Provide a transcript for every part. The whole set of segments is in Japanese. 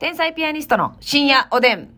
天才ピアニストの深夜おでん。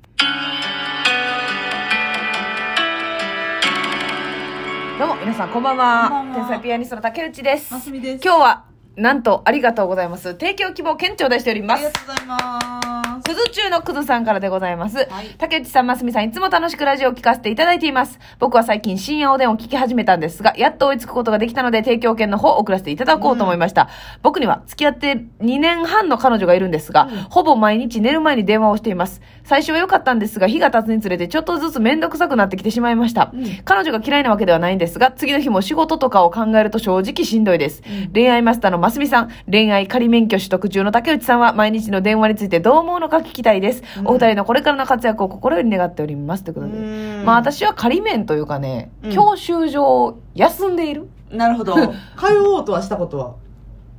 どうも、皆さんこんばんは。こんばんは天才ピアニストの竹内です。ますみです。今日は、なんと、ありがとうございます。提供希望券頂戴しておりますありが。とうございます。クズ中のクズさんからでございます。はい竹内さん、ますみさん、いつも楽しくラジオを聞かせていただいています。僕は最近深夜おでんを聞き始めたんですが、やっと追いつくことができたので、提供券の方を送らせていただこうと思いました。僕には付き合って2年半の彼女がいるんですが、ほぼ毎日寝る前に電話をしています。最初は良かったんですが、日が経つにつれてちょっとずつめんどくさくなってきてしまいました。うん彼女が嫌いなわけではないんですが、次の日も仕事とかを考えると正直しんどいです。恋愛マスターのますみさん、恋愛仮免許取得中の竹内さんは毎日の電話についてどう思うのか聞きたいです。お二人のこれからの活躍を心より願っております。ということで。うんまあ私は仮免というかね、うん教習所休んでいる。なるほど。通おうとはしたことは？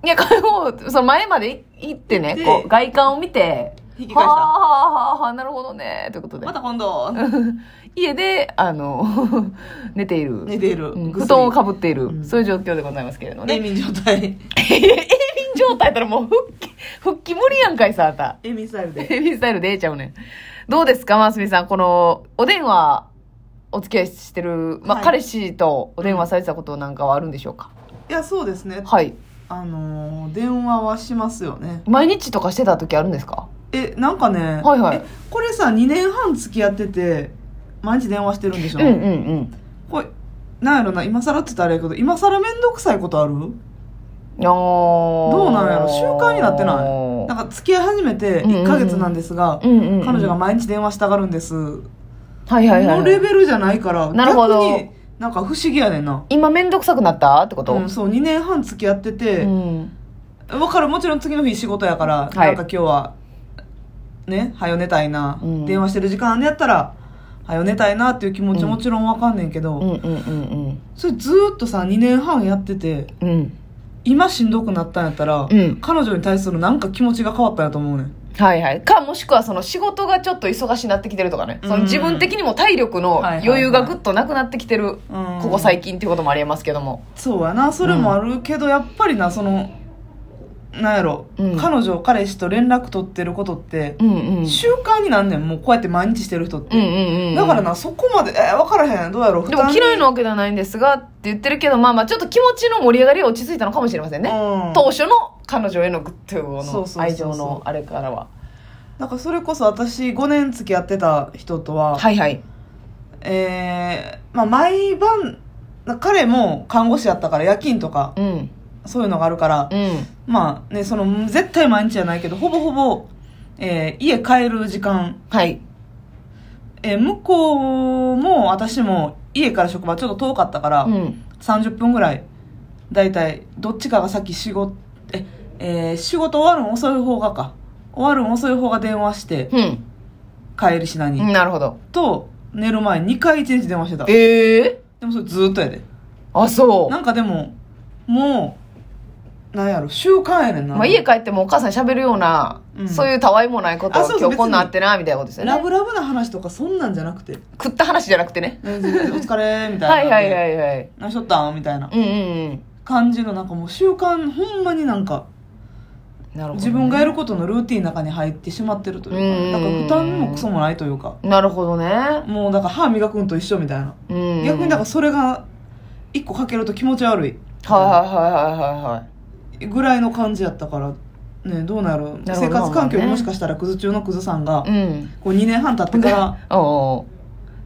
いや、これもう、その前まで行ってね、でこう、外観を見て、引き返したはあはあはあはあ、なるほどね、ということで。また今度、家で、あの、寝ている。寝ている。うん布団をかぶっている、うんそういう状況でございますけれどもね。永眠状態。永眠状態やったらもう復帰、復帰無理やんかいさ、あた。永眠スタイルで。永眠スタイルでええちゃうねん。どうですか、ますみさん。この、お電話、お付き合いしてる、まあ、はい彼氏とお電話されてたことなんかはあるんでしょうか、いや、そうですね。はい。あのー、電話はしますよね。毎日とかしてた時あるんですか？え、なんかね、はいはいえこれさ、2年半付き合ってて、毎日電話してるんでしょ？うんうんうん。これ、なんやろな、今更って言ったらあれやけど、今更めんどくさいことある？どどうなんやろ？習慣になってない？なんか付き合い始めて1ヶ月なんですが、彼女が毎日電話したがるんです。はいはいはい、のレベルじゃないから、なるほど。逆になんか不思議やねんな。今めんどくさくなった？ってこと、うん、そう、2年半付き合ってて、うん。わかる、もちろん次の日仕事やから、い。なんか今日は、ね、はよ寝たいな、うん。電話してる時間でやったら、はよ寝たいなっていう気持ちもちろんわかんねんけど、それずーっとさ、2年半やってて、うんうん今しんどくなったんやったら、うん彼女に対するなんか気持ちが変わったんやと思うねん。はいはい。か、もしくはその仕事がちょっと忙しになってきてるとかね。その自分的にも体力の余裕がぐっとなくなってきてる、うんここ最近っていうこともありえますけども。そうやなそれもあるけど、やっぱりなそのなんやろ、うん彼女彼氏と連絡取ってることって、うんうん。習慣になんねんもうこうやって毎日してる人って、うんうんうん。だからなそこまでえー、分からへんどうやろうでも嫌いなわけではないんですがって言ってるけど、まあまあちょっと気持ちの盛り上がりは落ち着いたのかもしれませんね。うん当初の彼女へのグッとそうそうそうそうの愛情のあれからは。だからそれこそ私5年付き合ってた人とは、はいはい。えーまあ、毎晩彼も看護師やったから夜勤とかうん。そういうのがあるから、うん。まあねその絶対毎日じゃないけどほぼほぼ、えー家帰る時間はい。えー向こうも私も家から職場ちょっと遠かったから、うん。30分ぐらいだいたいどっちかが先仕事え、えー仕事終わるん遅い方がか終わるん遅い方が電話してうん。帰りしなに、なるほど。と寝る前2回1日電話してたでええもそれずーっとやであ、そう。なんかでももうなんやろ習慣やねんな、まあ、家帰ってもお母さんに喋るような、うん。そういうたわいもないことをあそうそう今日こんなんあってなみたいなことですよね。ラブラブな話とかそんなんじゃなくて。食った話じゃなくてね「えーお疲れ」みたいな。はいはいはいはい。何しとったん?」みたいな。うん感じのなんかもう習慣ほんまになんかなるほどね、自分がやることのルーティンの中に入ってしまってるといううんか、なんか負担もクソもないというか、なるほどね。もうだから歯磨くんと一緒みたいな。うん逆にだからそれが一個かけると気持ち悪いはいはいはいはいはいぐらいの感じやったから、ね、どうなる生活環境もしかしたらクズ中のクズさんが、はいうん。こう2年半経ってから、おうおう。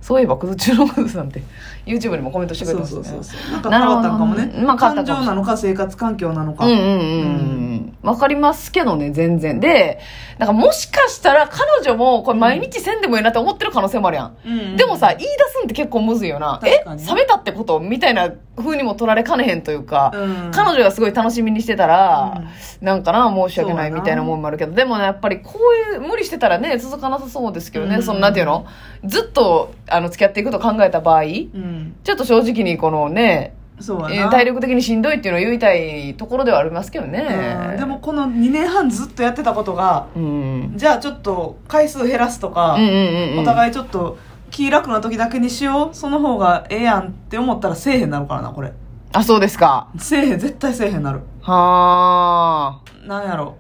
そういえばクズ中のクズさんって YouTube にもコメントしてくれそうてますね。そうそうそう。なんか変わったんかもね。なるほど。ねまあ変わったかも。感情なのか生活環境なのか。うんうんうん。うん。わかりますけどね、全然。で、なんかもしかしたら彼女もこれ毎日せんでもいいなって思ってる可能性もあるやん。うんうんでもさ、言い出すんって結構むずいよな。え冷めたってことみたいな風にも取られかねへんというか、うん彼女がすごい楽しみにしてたら、なんかな、申し訳ないみたいなもんもあるけど、でもね、やっぱりこういう、無理してたらね、続かなさそうですけどね、うんその、なんていうのずっと、あの、付き合っていくと考えた場合、うん。ちょっと正直にこのね、そうやな。えー体力的にしんどいっていうのを言いたいところではありますけどね。うんでもこの2年半ずっとやってたことが、うん、じゃあちょっと回数減らすとか、うんうんうんうん。お互いちょっと気楽な時だけにしようその方がええやんって思ったらせえへんなるからなこれ。あ、そうですか。せえへん絶対せえへんなる。はあ。なんやろ。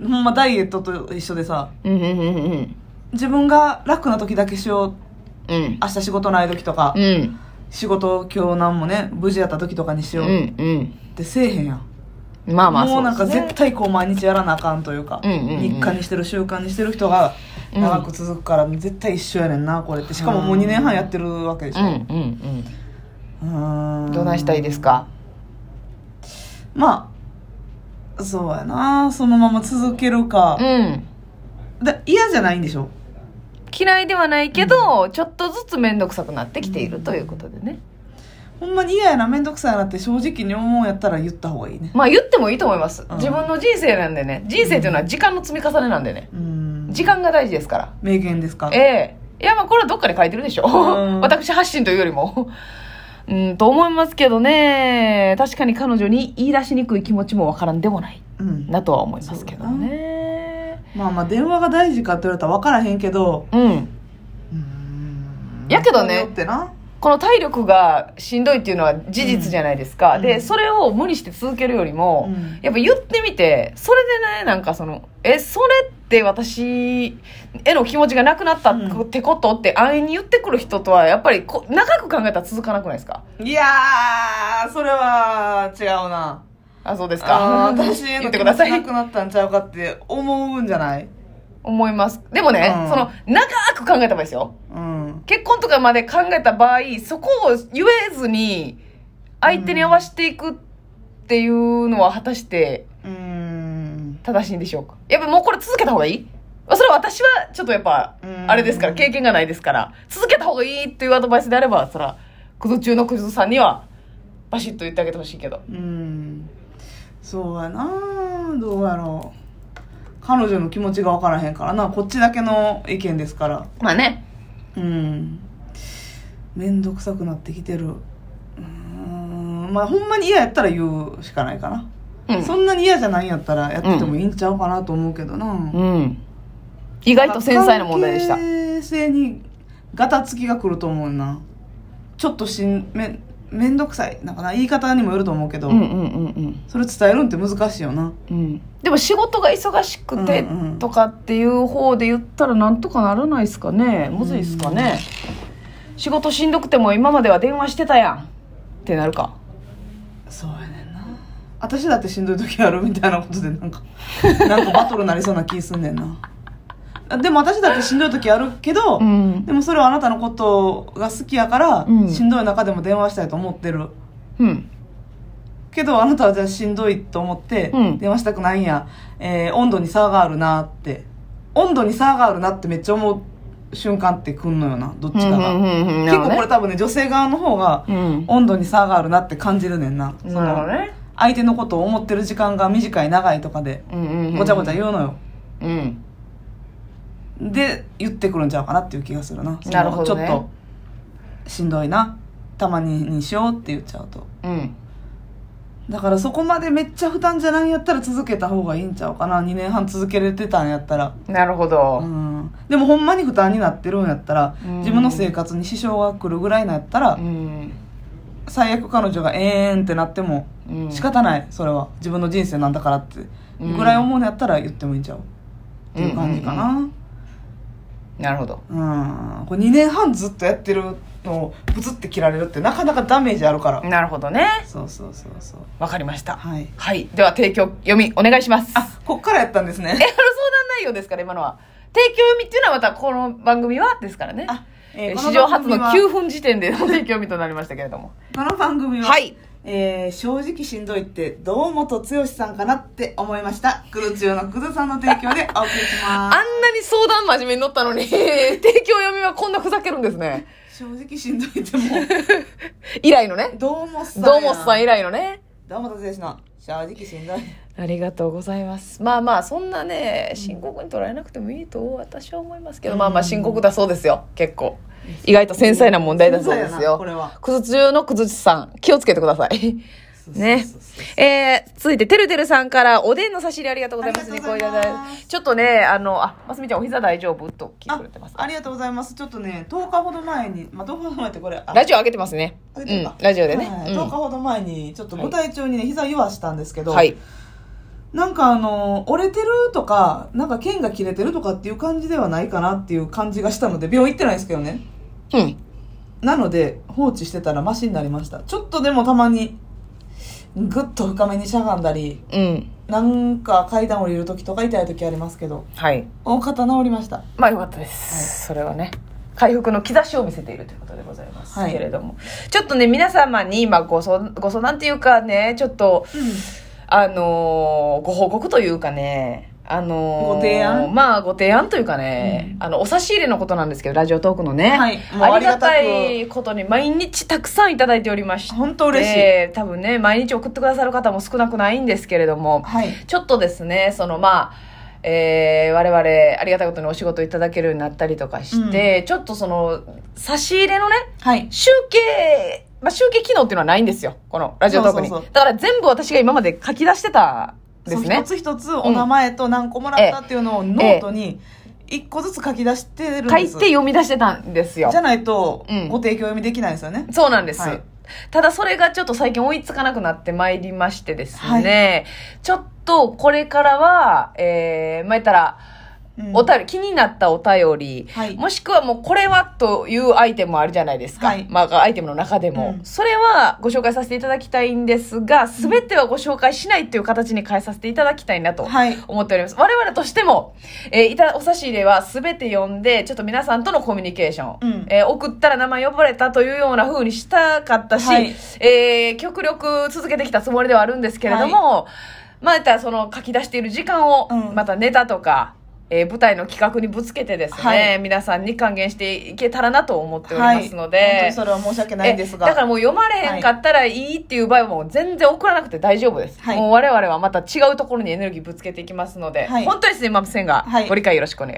ほんまダイエットと一緒でさうんうんうんうん。自分が楽な時だけしよう。うん。明日仕事ない時とか、うん仕事今日なんもね無事やった時とかにしうよう。っんてせえへんやん、うんまあまあもうなんか絶対こう毎日やらなあかんというか、うんうんうん。日課にしてる習慣にしてる人がうん。長く続くから絶対一緒やねんなこれって。しかももう2年半やってるわけでしょ。うんうんうーうんん。どないしたいですか？まあそうやな。そのまま続けるか。う、ん。で嫌じゃないんでしょ？嫌いではないけど、ちょっとずつ面倒くさくなってきているということでね。ほんまに嫌やな面倒くさいなって正直に思うんやったら言った方がいいね。まあ言ってもいいと思います、ん。自分の人生なんでね。人生というのは時間の積み重ねなんでね。うん。時間が大事ですから。名言ですか？ええ。いやまあこれはどっかで書いてるでしょ。うん。私発信というよりも。うんと思いますけどね。確かに彼女に言い出しにくい気持ちもわからんでもない。うん。なとは思いますけどねまあまあ電話が大事かって言われたら分からへんけどうん。うん。やけどねこの体力がしんどいっていうのは事実じゃないですか、うん。でそれを無理して続けるよりも、うん。やっぱ言ってみてそれでねなんかそのえそれって私への気持ちがなくなったってことって安易に言ってくる人とはやっぱりこ長く考えたら続かなくないですか？いやーそれは違うなあそうですあかー 私へ言の気ってください。持ちなくなったんちゃうかって思うんじゃない？思います。でもね、うん。その長く考えた場合ですよ。うん。結婚とかまで考えた場合そこを言えずに相手に合わせていくっていうのは果たしてうん。正しいんでしょうか？やっぱもうこれ続けた方がいい？それは私はちょっとやっぱうん。あれですから経験がないですから続けた方がいいっていうアドバイスであればそらクズ中のクズさんにはバシッと言ってあげてほしいけど。うんそうやな。どうやろう。彼女の気持ちが分からへんからな。こっちだけの意見ですから。まあね。うん。面倒くさくなってきてる。うーん。まあほんまに嫌やったら言うしかないかな、うん。そんなに嫌じゃないんやったらやっててもいいんちゃうかなと思うけどな、うん。意外と繊細な問題でした。関係性にガタつきが来ると思うな。ちょっとしんめめんどくさい。なんかな言い方にもよると思うけど、うんうんうんうん。それ伝えるんって難しいよな。うん。でも仕事が忙しくてうんうんとかっていう方で言ったらなんとかならないですかね。むずいですかね。仕事しんどくても今までは電話してたやん。ってなるか。そうやねんな。私だってしんどい時あるみたいなことでなんかなんかバトルなりそうな気すんねんな でも私だってしんどい時あるけど、うん。でもそれはあなたのことが好きやから、うん。しんどい中でも電話したいと思ってる。うん。けどあなたはじゃあしんどいと思ってうん。電話したくないんや、えー温度に差があるなって。温度に差があるなってめっちゃ思う瞬間ってくんのよなどっちかが、結構これ多分ね女性側の方がうん。温度に差があるなって感じるねんな、その相手のことを思ってる時間が短い長いとかでごちゃごちゃ言うのよ、うんで言ってくるんちゃうかなっていう気がするな。なるほどね。ちょっとしんどいなたまににしようって言っちゃうと。うん。だからそこまでめっちゃ負担じゃないんやったら続けた方がいいんちゃうかな。2年半続けれてたんやったら。なるほど、うん。でもほんまに負担になってるんやったらうん。自分の生活に支障が来るぐらいなんやったらうん。最悪彼女がえーんってなってもうん。仕方ないそれは。自分の人生なんだからって。ぐらい思うんやったら言ってもいいんちゃう。っていう感じかななるほど。うん。これ2年半ずっとやってるのをブツって切られるってなかなかダメージあるから。なるほどね。そうそうそうそう。わかりました。はい。はい。では提供読みお願いします。あこっからやったんですね。えあの相談内容ですから今のは。提供読みっていうのはまたこの番組はですからね。あええー史上初のこ番組は9分時点での提供読みとなりましたけれども。この番組は、はいえー正直しんどいって堂本剛さんかなって思いました。クルチューのクズさんの提供でお送りしあんまなに相談真面目に乗ったのに 提供読みはこんなふざけるんですね。す正直しんどいっても以来 のね。う堂本さんどうもさん以以来のね堂本剛の正直しんどい。ありがとうございます。まあまあそんなね深刻に捉えなくてもいいと私は思いますけど、うん。まあまあ深刻だそうですよ。結構。意外と繊細な問題だそうです繊細やなこれよは。くず中のくずちさん気をつけてくださいね。えー、続いて、てるてるさんから、おでんの差し入れありがとうございます。ちょっとね、あの、あ、ますみちゃんお膝大丈夫？と聞いてくれてます。あありがとうございますちょっとね10日ほど前にまあ10日ほど前ってこれあラジオ上げてますね。うんラジオでね。はいうん10日ほど前にちょっとご体調にね膝言わしたんですけど、はい。なんかあの、折れてるとか、なんか剣が切れてるとかっていう感じではないかなっていう感じがしたので、病院行ってないんですけどね。うん。なので、放置してたらマシになりました。ちょっとでもたまに、ぐっと深めにしゃがんだり、うん。なんか階段降りる時とか痛い時ありますけど、はい。大方治りました。まあよかったです。それはね。回復の兆しを見せているということでございますはいけれども、ちょっとね皆様に今ご相ご相談っていうかねちょっとあのーご報告というかねあのーご提案？まあご提案というかね、あのお差し入れのことなんですけどラジオトークのね、はいありがたいことに毎日たくさんいただいておりまして本当嬉しい多分ね毎日送ってくださる方も少なくないんですけれども、はい。ちょっとですね、そのまあ、えー我々ありがたいことにお仕事いただけるようになったりとかして、ちょっとその、差し入れのね、はい。集計、まあ、集計機能っていうのはないんですよ。このラジオトークに。そうそうそうだから全部私が今まで書き出してたんですね一。つ一つお名前と何個もらったっていうのをノートに一個ずつ書き出してるんです。書いて読み出してたんですよじゃ。ないとうんご提供読みできないんですよね。そうなんです。はいただそれがちょっと最近追いつかなくなってまいりましてですね、ちょっとこれからは、えー、まあ、言ったら、うんお便り、気になったお便り、はい。もしくはもうこれはというアイテムもあるじゃないですか。はい。まあアイテムの中でも、うん。それはご紹介させていただきたいんですが、すべてはご紹介しないっていう形に変えさせていただきたいなとはい。思っております。我々としても、えーいた、お差し入れはすべて読んで、ちょっと皆さんとのコミュニケーション、うん。えー送ったら名前呼ばれたというような風にしたかったし、はい。えー極力続けてきたつもりではあるんですけれども、まあ、その書き出している時間を、うん。またネタとか、えー舞台の企画にぶつけてですね、はい皆さんに還元していけたらなと思っておりはい。ますの本当で、にそれは申し訳ないんですが。えだからもう読まれへんかったらいいっていう場合はもう全然送らなくて大丈夫です。はいもう我々はまた違うところにエネルギーぶつけていきますので、はい本当にすいませんが、はいご理解よろしくお願いい